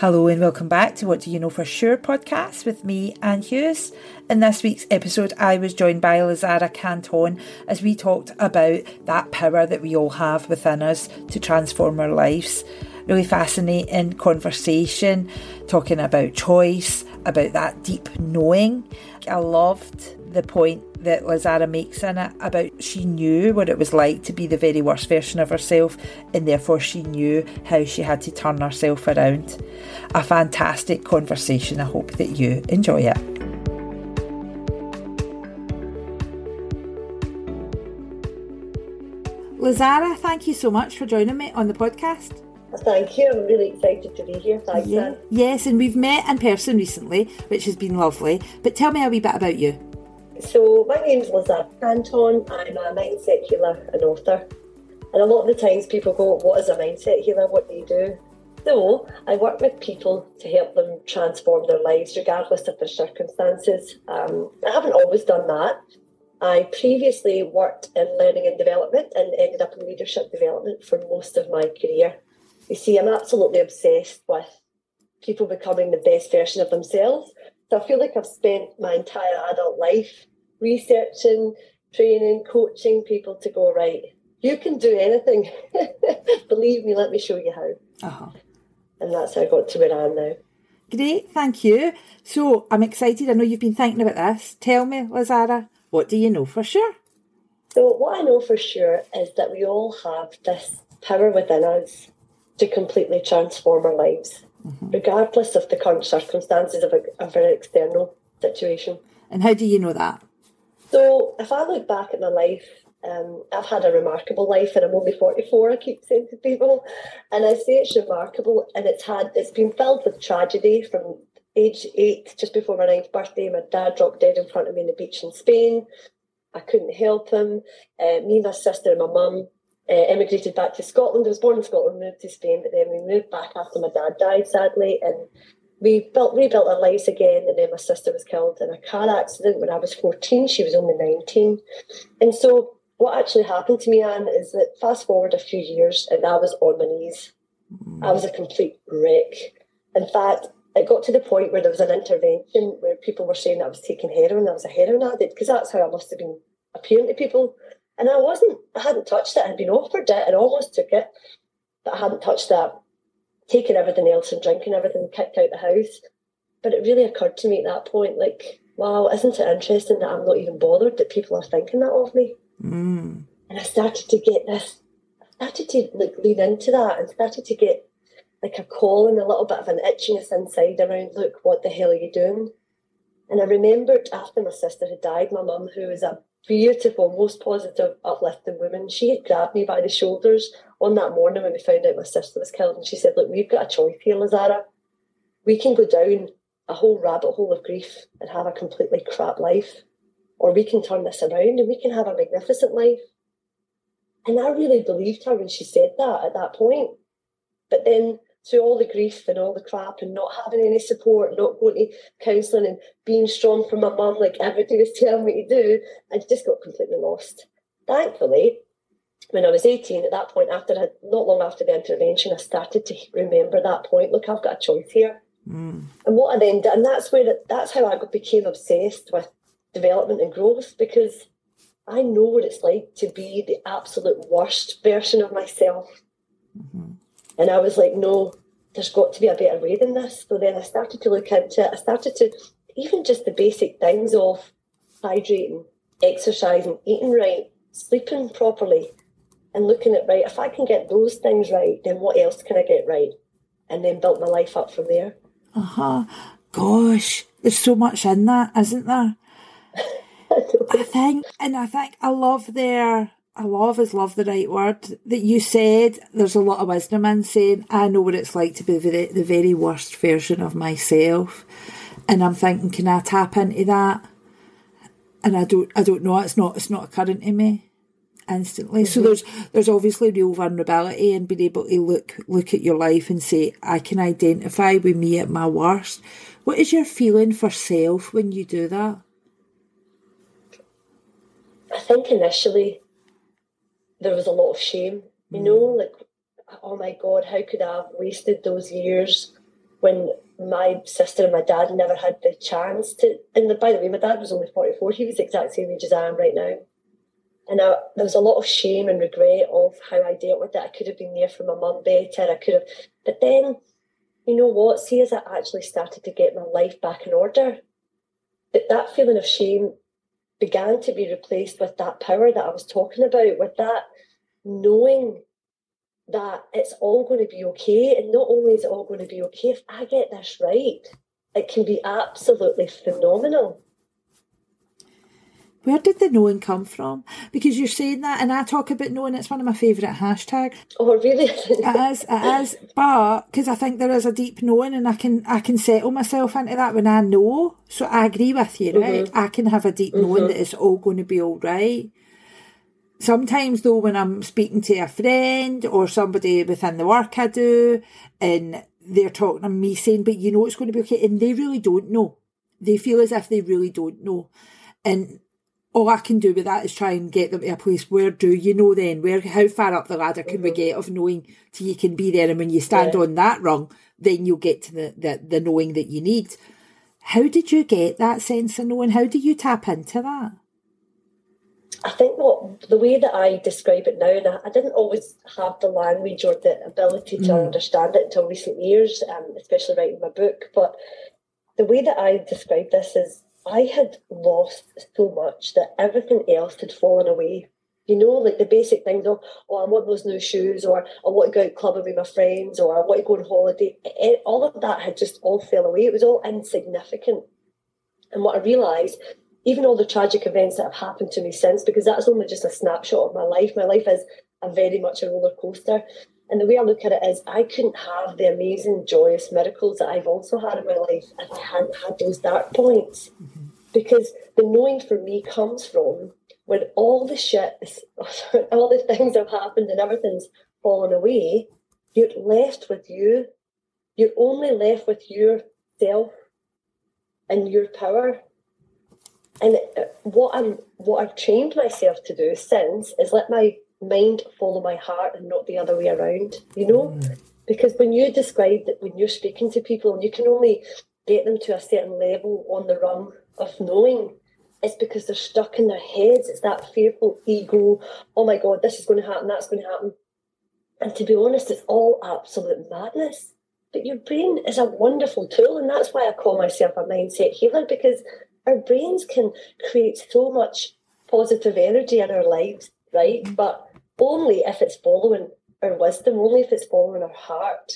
Hello and welcome back to What Do You Know For Sure podcast with me, Anne Hughes. In this week's episode, I was joined by Lazara Canton as we talked about that power that we all have within us to transform our lives. Really fascinating conversation, talking about choice, about that deep knowing. I loved the point that Lazara makes in it about she knew what it was like to be the very worst version of herself, and therefore she knew how she had to turn herself around. A fantastic conversation. I hope that you enjoy it. Lazara, thank you so much for joining me on the podcast. Thank you. I'm really excited to be here. Thanks, yeah. Yes, and we've met in person recently, which has been lovely. But tell me a wee bit about you. So, my name's Lazara Canton. I'm a mindset healer and author. And a lot of the times people go, What is a mindset healer? What do you do? So, I work with people to help them transform their lives regardless of their circumstances. Um, I haven't always done that. I previously worked in learning and development and ended up in leadership development for most of my career. You see, I'm absolutely obsessed with people becoming the best version of themselves. So I feel like I've spent my entire adult life researching, training, coaching people to go, right, you can do anything. Believe me, let me show you how. Uh-huh. And that's how I got to where I am now. Great, thank you. So I'm excited. I know you've been thinking about this. Tell me, Lazara, what do you know for sure? So, what I know for sure is that we all have this power within us to completely transform our lives, mm-hmm. regardless of the current circumstances of, a, of our external situation. And how do you know that? So, if I look back at my life, um, I've had a remarkable life, and I'm only 44. I keep saying to people, and I say it's remarkable, and it's had it's been filled with tragedy from age eight, just before my ninth birthday. My dad dropped dead in front of me on the beach in Spain. I couldn't help him. Uh, me, my sister, and my mum uh, emigrated back to Scotland. I was born in Scotland, moved to Spain, but then we moved back after my dad died, sadly, and we built rebuilt our lives again. And then my sister was killed in a car accident when I was 14. She was only 19. And so what actually happened to me, Anne, is that fast forward a few years and I was on my knees. Mm. I was a complete wreck. In fact, it got to the point where there was an intervention where people were saying I was taking heroin, I was a heroin addict, because that's how I must have been appearing to people. And I wasn't, I hadn't touched it. I'd been offered it and almost took it, but I hadn't touched that. Taking everything else and drinking everything, kicked out the house. But it really occurred to me at that point, like, wow, isn't it interesting that I'm not even bothered that people are thinking that of me? Mm. And I started to get this, I started to like lean into that and started to get like a call and a little bit of an itchiness inside around, look, what the hell are you doing? And I remembered after my sister had died, my mum, who was a beautiful, most positive, uplifting woman. She had grabbed me by the shoulders on that morning when we found out my sister was killed, and she said, "Look, we've got a choice here, Lazara. We can go down a whole rabbit hole of grief and have a completely crap life, or we can turn this around and we can have a magnificent life." And I really believed her when she said that at that point. But then through all the grief and all the crap and not having any support, not going to counselling and being strong for my mum like everybody was telling me to do, I just got completely lost. Thankfully, when I was 18, at that point, after I, not long after the intervention, I started to remember that point. Look, I've got a choice here. Mm. And what I then did, and that's where that's how I became obsessed with development and growth because I know what it's like to be the absolute worst version of myself. Mm-hmm. And I was like, no, there's got to be a better way than this. So then I started to look into it. I started to, even just the basic things of hydrating, exercising, eating right, sleeping properly, and looking at, right, if I can get those things right, then what else can I get right? And then built my life up from there. Uh huh. Gosh, there's so much in that, isn't there? I think, and I think I love their I love is love the right word that you said. There's a lot of wisdom in saying I know what it's like to be the, the very worst version of myself, and I'm thinking, can I tap into that? And I don't, I don't know. It's not, it's not occurring to me instantly. Mm-hmm. So there's, there's obviously real vulnerability and being able to look, look at your life and say, I can identify with me at my worst. What is your feeling for self when you do that? I think initially there was a lot of shame, you know, mm. like, oh my God, how could I have wasted those years when my sister and my dad never had the chance to. And by the way, my dad was only 44. He was the exact same age as I am right now. And I, there was a lot of shame and regret of how I dealt with it. I could have been there for my mum better. I could have. But then, you know what? See, as I actually started to get my life back in order, that, that feeling of shame began to be replaced with that power that I was talking about, with that knowing that it's all going to be okay. And not only is it all going to be okay, if I get this right, it can be absolutely phenomenal. Where did the knowing come from? Because you're saying that, and I talk about knowing. It's one of my favourite hashtags. Oh, really? it is. It is. But because I think there is a deep knowing, and I can I can settle myself into that when I know. So I agree with you, right? Mm-hmm. I can have a deep knowing mm-hmm. that it's all going to be all right. Sometimes, though, when I'm speaking to a friend or somebody within the work I do, and they're talking to me saying, but you know it's going to be okay, and they really don't know. They feel as if they really don't know. And all I can do with that is try and get them to a place where do you know then? Where how far up the ladder can mm-hmm. we get of knowing till you can be there? And when you stand yeah. on that rung, then you'll get to the, the, the knowing that you need. How did you get that sense of knowing? How do you tap into that? I think what the way that I describe it now, and I, I didn't always have the language or the ability to mm. understand it until recent years, um, especially writing my book. But the way that I describe this is I had lost so much that everything else had fallen away. You know, like the basic things of, oh, I want those new shoes, or I want to go out clubbing with my friends, or I want to go on holiday. It, all of that had just all fell away. It was all insignificant. And what I realised even all the tragic events that have happened to me since, because that's only just a snapshot of my life. My life is a very much a roller coaster. And the way I look at it is, I couldn't have the amazing, joyous miracles that I've also had in my life if I hadn't had those dark points. Mm-hmm. Because the knowing for me comes from when all the shit, all the things have happened and everything's fallen away, you're left with you. You're only left with yourself and your power and uh, what I'm what I've trained myself to do since is let my mind follow my heart and not the other way around. You know, mm. because when you describe that when you're speaking to people, and you can only get them to a certain level on the rung of knowing. It's because they're stuck in their heads. It's that fearful ego. Oh my God, this is going to happen. That's going to happen. And to be honest, it's all absolute madness. But your brain is a wonderful tool, and that's why I call myself a mindset healer because our brains can create so much positive energy in our lives, right? Mm-hmm. But only if it's following our wisdom, only if it's following our heart.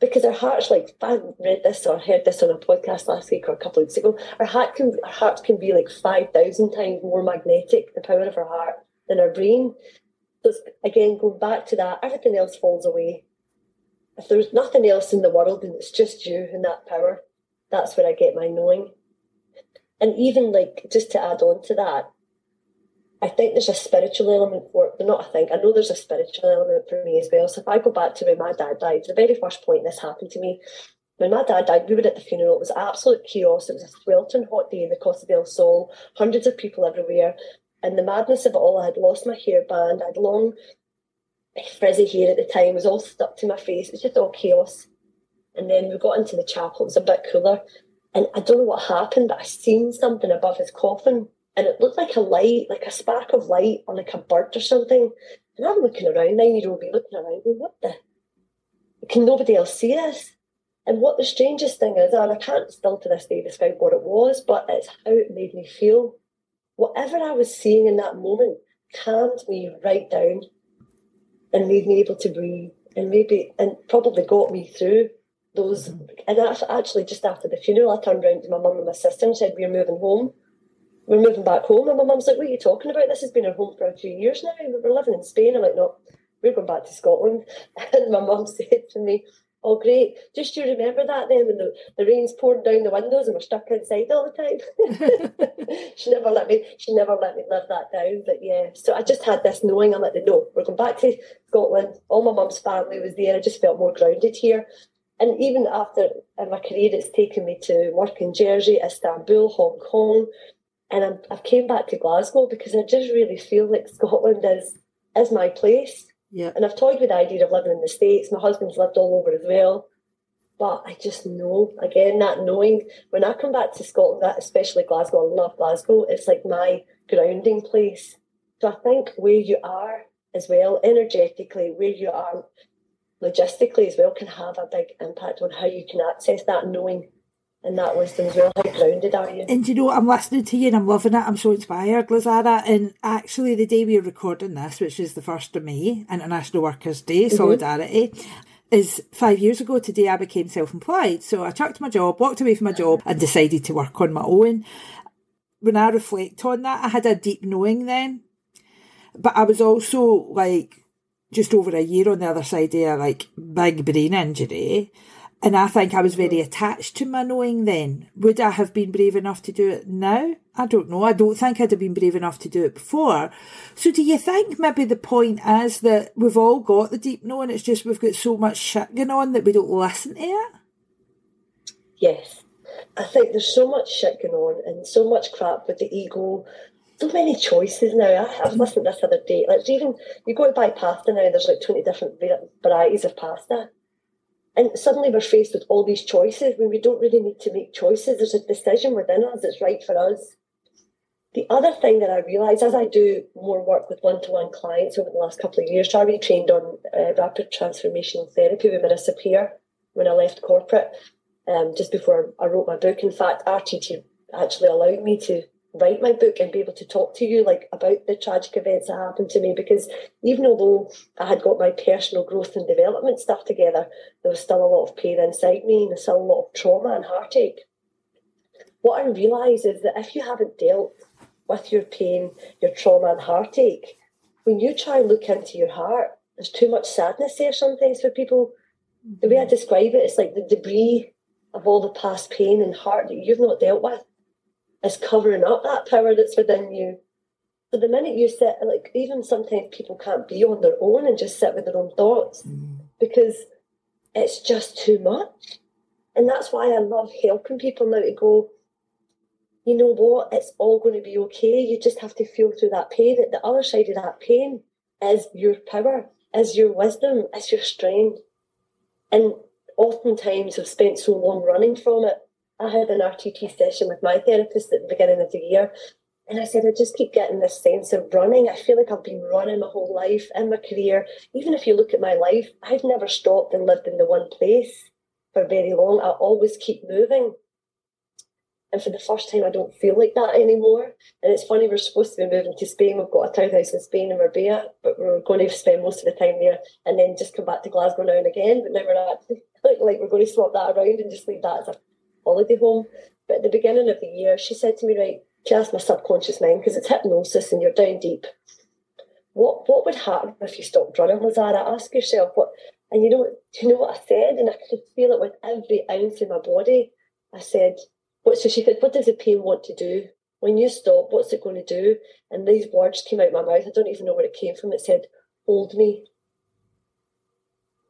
Because our heart's like, I read this or heard this on a podcast last week or a couple of weeks ago, our heart can our heart can be like five thousand times more magnetic, the power of our heart, than our brain. So again, going back to that, everything else falls away. If there's nothing else in the world and it's just you and that power, that's where I get my knowing. And even like just to add on to that, I think there's a spiritual element for it, but not I think. I know there's a spiritual element for me as well. So if I go back to when my dad died, the very first point this happened to me, when my dad died, we were at the funeral. It was absolute chaos. It was a sweltering hot day in the Costa del Sol, hundreds of people everywhere. And the madness of it all, I had lost my hairband. I had long, frizzy hair at the time. It was all stuck to my face. It was just all chaos. And then we got into the chapel. It was a bit cooler. And I don't know what happened, but I seen something above his coffin and it looked like a light, like a spark of light or like a bird or something. And I'm looking around, nine year old me looking around, going, what the? Can nobody else see this? And what the strangest thing is, and I can't still to this day describe what it was, but it's how it made me feel. Whatever I was seeing in that moment calmed me right down and made me able to breathe and maybe, and probably got me through those. Mm-hmm. And actually, just after the funeral, I turned around to my mum and my sister and said, We're moving home. We're moving back home. And my mum's like, What are you talking about? This has been our home for a few years now. We're living in Spain. I'm like, No, we're going back to Scotland. And my mum said to me, Oh, great. Just you remember that then when the, the rain's pouring down the windows and we're stuck inside all the time. she never let me she never let me live that down. But yeah. So I just had this knowing I'm like, no, we're going back to Scotland. All my mum's family was there. I just felt more grounded here. And even after my career, it's taken me to work in Jersey, Istanbul, Hong Kong, and I'm, I've came back to Glasgow because I just really feel like Scotland is is my place. Yeah. And I've toyed with the idea of living in the States. My husband's lived all over as well. But I just know, again, that knowing when I come back to Scotland, that especially Glasgow, I love Glasgow, it's like my grounding place. So I think where you are as well, energetically, where you are logistically as well, can have a big impact on how you can access that knowing and that wisdom as well. How grounded are you? And you know, I'm listening to you and I'm loving it. I'm so inspired, Lazara. And actually, the day we are recording this, which is the 1st of May, International Workers' Day, mm-hmm. Solidarity, is five years ago today I became self employed. So I chucked my job, walked away from my job, and decided to work on my own. When I reflect on that, I had a deep knowing then. But I was also like just over a year on the other side of a like big brain injury. And I think I was very attached to my knowing then. Would I have been brave enough to do it now? I don't know. I don't think I'd have been brave enough to do it before. So do you think maybe the point is that we've all got the deep knowing, it's just we've got so much shit going on that we don't listen to it? Yes. I think there's so much shit going on and so much crap with the ego. So many choices now. I, I was listening to this other day. Like even you go to buy pasta now, there's like 20 different varieties of pasta and suddenly we're faced with all these choices when we don't really need to make choices. There's a decision within us that's right for us. The other thing that I realise as I do more work with one to one clients over the last couple of years, I retrained on uh, rapid transformational therapy with Marissa Peer when I left corporate, um, just before I wrote my book. In fact, RTT actually allowed me to write my book and be able to talk to you like about the tragic events that happened to me because even although I had got my personal growth and development stuff together, there was still a lot of pain inside me and there's still a lot of trauma and heartache. What I realise is that if you haven't dealt with your pain, your trauma and heartache, when you try and look into your heart, there's too much sadness there sometimes for people. The way I mm-hmm. describe it, it's like the debris of all the past pain and heart that you've not dealt with is covering up that power that's within you. So the minute you sit, like even sometimes people can't be on their own and just sit with their own thoughts mm. because it's just too much. And that's why I love helping people now to go, you know what, it's all going to be okay. You just have to feel through that pain. That the other side of that pain is your power, is your wisdom, is your strength. And oftentimes I've spent so long running from it I had an RTT session with my therapist at the beginning of the year. And I said, I just keep getting this sense of running. I feel like I've been running my whole life and my career. Even if you look at my life, I've never stopped and lived in the one place for very long. I always keep moving. And for the first time, I don't feel like that anymore. And it's funny, we're supposed to be moving to Spain. We've got a townhouse in Spain in Marbella, but we're going to spend most of the time there and then just come back to Glasgow now and again. But now we're actually like, like we're going to swap that around and just leave that as a holiday home. But at the beginning of the year, she said to me, right, just my subconscious mind, because it's hypnosis and you're down deep. What what would happen if you stopped running, Lazara? Ask yourself what and you know you know what I said? And I could feel it with every ounce in my body. I said, what so she said, what does the pain want to do? When you stop, what's it going to do? And these words came out my mouth. I don't even know where it came from. It said, Hold me.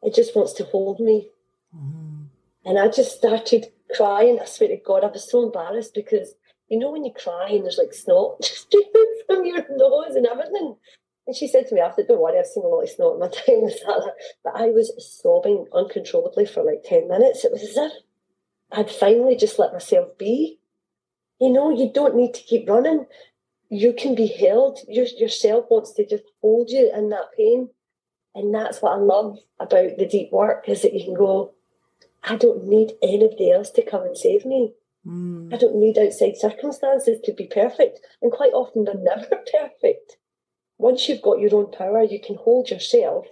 It just wants to hold me. Mm. And I just started crying. I swear to God, I was so embarrassed because you know when you cry and there's like snot just streaming from your nose and everything. And she said to me after, "Don't worry, I've seen a lot of snot in my time with that." But I was sobbing uncontrollably for like ten minutes. It was as if I'd finally just let myself be. You know, you don't need to keep running. You can be held. Your, yourself wants to just hold you in that pain. And that's what I love about the deep work is that you can go, I don't need anybody else to come and save me. Mm. I don't need outside circumstances to be perfect. And quite often they're never perfect. Once you've got your own power, you can hold yourself,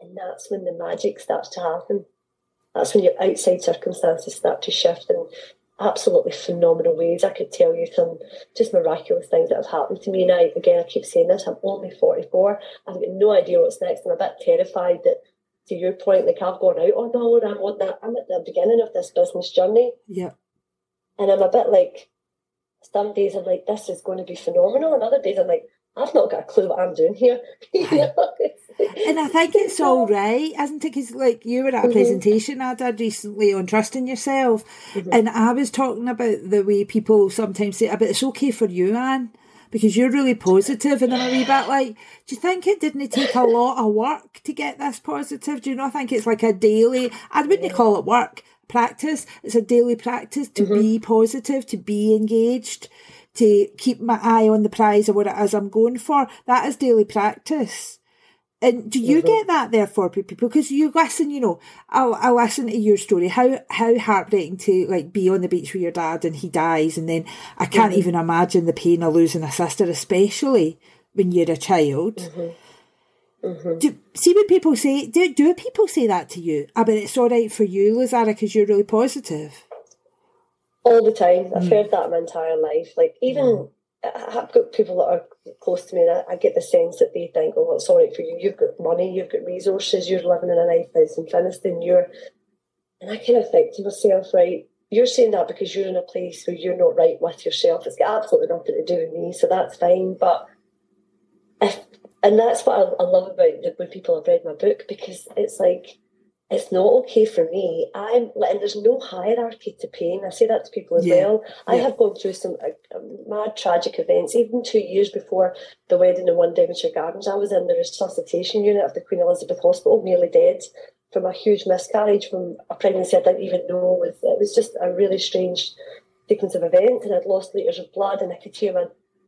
and that's when the magic starts to happen. That's when your outside circumstances start to shift in absolutely phenomenal ways. I could tell you some just miraculous things that have happened to me. And I, again, I keep saying this, I'm only 44. I've got no idea what's next. I'm a bit terrified that to your point, like I've gone out on the own. I'm on that. I'm at the beginning of this business journey. Yeah. And I'm a bit like, some days I'm like, this is going to be phenomenal, and other days I'm like, I've not got a clue what I'm doing here. and I think it's all right, isn't it? Because like you were at a mm-hmm. presentation I did recently on trusting yourself, mm-hmm. and I was talking about the way people sometimes say, "But it's okay for you, Anne." Because you're really positive and I'm a wee bit like, do you think it didn't take a lot of work to get this positive? Do you know, I think it's like a daily, I wouldn't call it work, practice. It's a daily practice to mm-hmm. be positive, to be engaged, to keep my eye on the prize or what it is I'm going for. That is daily practice. And do you mm-hmm. get that there for people? Because you listen, you know, I'll, I'll listen to your story. How how heartbreaking to like be on the beach with your dad and he dies, and then I can't mm-hmm. even imagine the pain of losing a sister, especially when you're a child. Mm-hmm. mm-hmm. Do, see what people say? Do do people say that to you? I mean, it's all right for you, Lazara, because you're really positive. All the time, I've mm. heard that my entire life. Like even mm. I've got people that are close to me, and I, I, get the sense that they think, "Oh, it's all right for you. You've got money, you've got resources, you're living in a nice house in Finnieston. You're," and I kind of think to myself, "Right, you're saying that because you're in a place where you're not right with yourself. It's got absolutely nothing to do with me, so that's fine." But if, and that's what I, I love about the, when people have read my book because it's like it's not okay for me. I'm and there's no hierarchy to pain. I say that to people as yeah. well. I have gone through some uh, mad tragic events. Even two years before the wedding in One Devonshire Gardens, I was in the resuscitation unit of the Queen Elizabeth Hospital, nearly dead from a huge miscarriage from a pregnancy I didn't even know. With it was just a really strange sequence of events, and I'd lost liters of blood, and I could hear my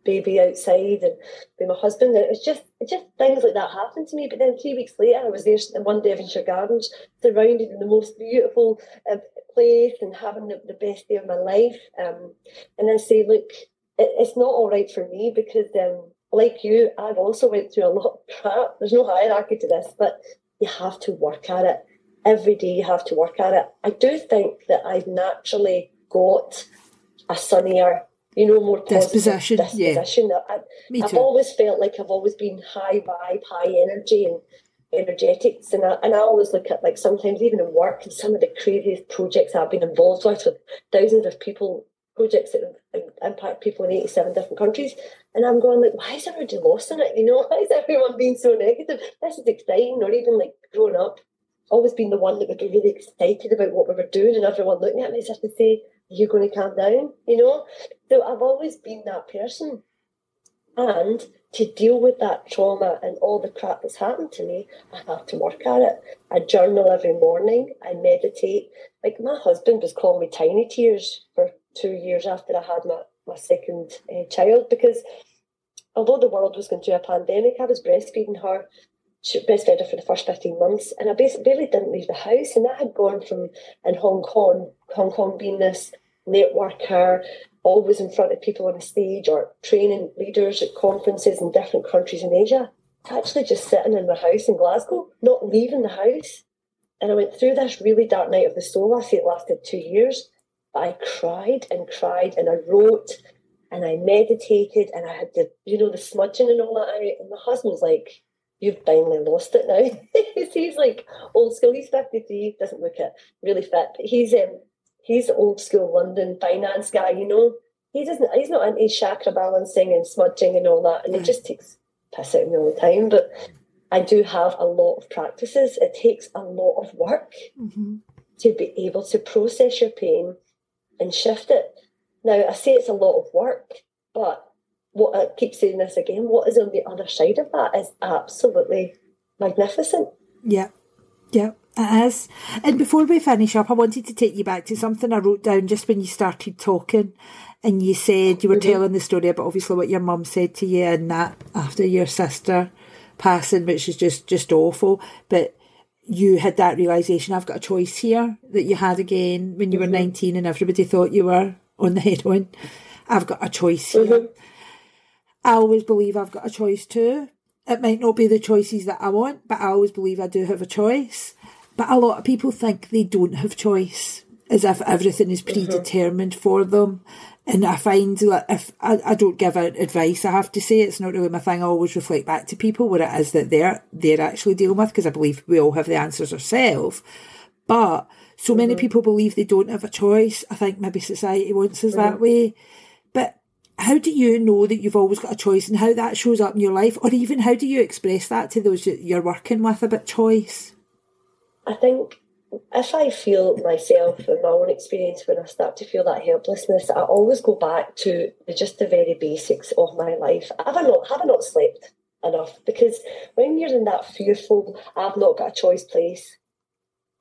baby outside and be my husband. And it was just just things like that happened to me. But then three weeks later, I was there in one Devonshire Gardens, surrounded in the most beautiful uh, place and having the, the, best day of my life. Um, and then say, look, it, it's not all right for me because, um, like you, I've also went through a lot of crap. There's no hierarchy to this, but you have to work at it. Every day you have to work at it. I do think that I've naturally got a sunnier you know, more dispossession. dispossession. Yeah. I, Me I've too. always felt like I've always been high vibe, high energy, and energetics. And I, and I always look at like sometimes even in work and some of the craziest projects I've been involved with with thousands of people, projects that impact people in 87 different countries. And I'm going like, why is everybody lost in it? You know, why is everyone being so negative? This is exciting. Or even like growing up, always been the one that would be really excited about what we were doing and everyone looking at me as if to say, you're going to calm down, you know? So I've always been that person. And to deal with that trauma and all the crap that's happened to me, I have to work at it. I journal every morning, I meditate. Like my husband was calling me tiny tears for two years after I had my, my second uh, child because although the world was going through a pandemic, I was breastfeeding her she breastfed her for the first 15 months and I basically didn't leave the house and that had gone from in Hong Kong Hong Kong being this networker always in front of people on a stage or training leaders at conferences in different countries in Asia actually just sitting in my house in Glasgow not leaving the house and I went through this really dark night of the soul I say it lasted two years but I cried and cried and I wrote and I meditated and I had the you know the smudging and all that and my husband's like you've finally lost it now. he's like old school. He's 53, doesn't look it really fit. But he's um he's old school London finance guy, you know. He doesn't he's not into chakra balancing and smudging and all that. And mm. it just takes piss out of me all the time. But I do have a lot of practices. It takes a lot of work mm-hmm. to be able to process your pain and shift it. Now I say it's a lot of work, but what I keep saying this again, what is on the other side of that is absolutely magnificent. Yeah, yeah, it is. And before we finish up, I wanted to take you back to something I wrote down just when you started talking. And you said you were mm-hmm. telling the story about obviously what your mum said to you and that after your sister passing, which is just just awful. But you had that realization. I've got a choice here that you had again when you mm-hmm. were nineteen, and everybody thought you were on the heroin. I've got a choice here. Mm-hmm. I always believe I've got a choice too. It might not be the choices that I want, but I always believe I do have a choice. But a lot of people think they don't have choice, as if everything is mm-hmm. predetermined mm-hmm. for them. And I find that if I, I don't give out advice, I have to say it's not really my thing. I always reflect back to people what it is that they're they're actually dealing with because I believe we all have the answers ourselves. But so mm-hmm. many people believe they don't have a choice. I think maybe society wants us mm-hmm. that way. But how do you know that you've always got a choice and how that shows up in your life? Or even how do you express that to those you're working with about choice? I think if I feel myself in my own experience when I start to feel that helplessness, I always go back to just the very basics of my life. Have I not have I not slept enough? Because when you're in that fearful, I've not got a choice place,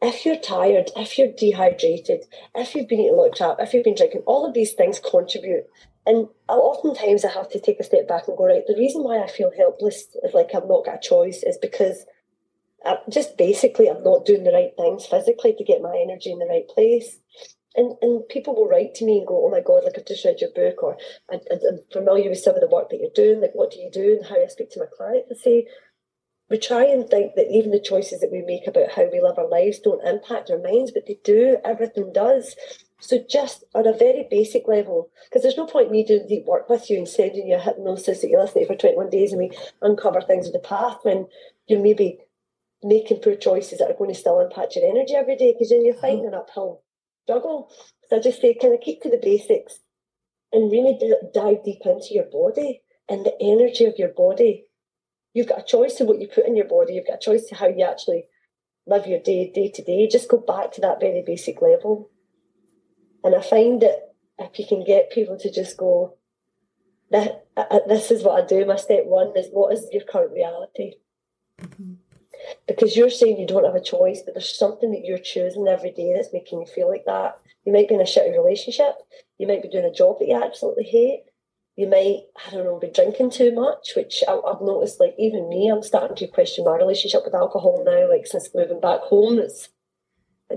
if you're tired, if you're dehydrated, if you've been eating a lot of crap, if you've been drinking, all of these things contribute. And oftentimes I have to take a step back and go, right, the reason why I feel helpless, is like I've not got a choice, is because I, just basically I'm not doing the right things physically to get my energy in the right place. And, and people will write to me and go, oh my God, like I've just read your book or I, am familiar with some of the work that you're doing. Like, what do you do and how I speak to my clients? I say, we try and think that even the choices that we make about how we live our lives don't impact our minds, but they do. Everything does. So just on a very basic level, because there's no point me doing deep work with you and sending you a hypnosis that you listen to for 21 days and we uncover things of the past when you're maybe making poor choices that are going to still impact your energy every day because then you're fighting an uphill struggle. So I just say, kind of keep to the basics and really dive deep into your body and the energy of your body You've got a choice of what you put in your body. You've got a choice to how you actually live your day day to day. Just go back to that very basic level. And I find that if you can get people to just go, that this is what I do. My step one is what is your current reality? Mm-hmm. Because you're saying you don't have a choice, but there's something that you're choosing every day that's making you feel like that. You might be in a shitty relationship. You might be doing a job that you absolutely hate you might, I don't know, be drinking too much, which I, have noticed, like, even me, I'm starting to question my relationship with alcohol now, like, since moving back home. It's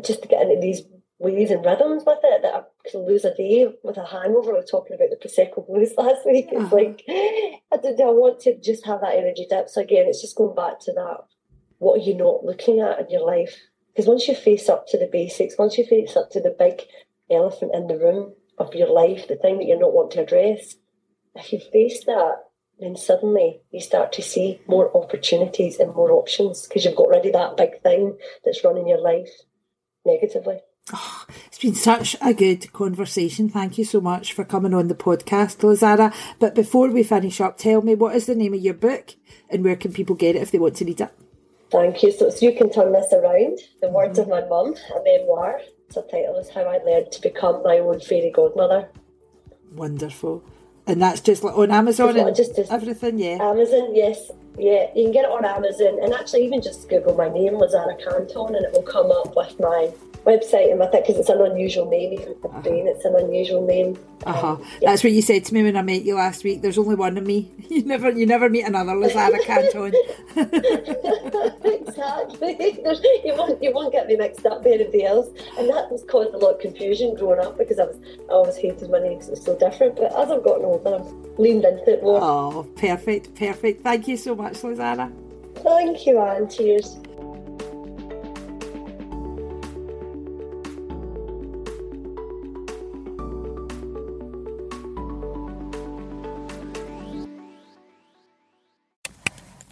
just to get into these ways and rhythms with it that I can lose a day with a hangover. We were talking about the Prosecco blues last week. It's uh-huh. like, I, don't, I want to just have that energy dip. So, again, it's just going back to that. What are you not looking at in your life? Because once you face up to the basics, once you face up to the big elephant in the room of your life, the thing that you're not wanting to address, if you face that, then suddenly you start to see more opportunities and more options because you've got rid of that big thing that's running your life negatively. Oh, it's been such a good conversation. Thank you so much for coming on the podcast, Lazara. But before we finish up, tell me what is the name of your book and where can people get it if they want to read it? Thank you. So, so you can turn this around. The mm-hmm. Words of My Mum, a memoir. Subtitle is How I Learned to Become My Own Fairy Godmother. Wonderful. And that's just like on Amazon and just, just everything, yeah. Amazon, yes. Yeah, you can get it on Amazon and actually even just Google my name, Lazara Canton, and it will come up with my website and I think because it's an unusual name, even for uh-huh. Spain, it's an unusual name. Uh huh. Um, yeah. That's what you said to me when I met you last week. There's only one of me. You never, you never meet another Lazara Canton. exactly. There's, you won't, you won't get me mixed up with anybody else, and that has caused a lot of confusion growing up because I was, I always hated my name because it was so different. But as I've gotten older, I've leaned into it more. Oh, perfect, perfect. Thank you so much, Lazara. Thank you, Anne. Cheers.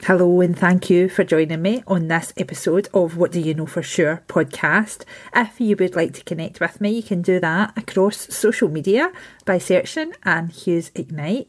Hello, and thank you for joining me on this episode of What Do You Know For Sure podcast. If you would like to connect with me, you can do that across social media by searching Anne Hughes Ignite.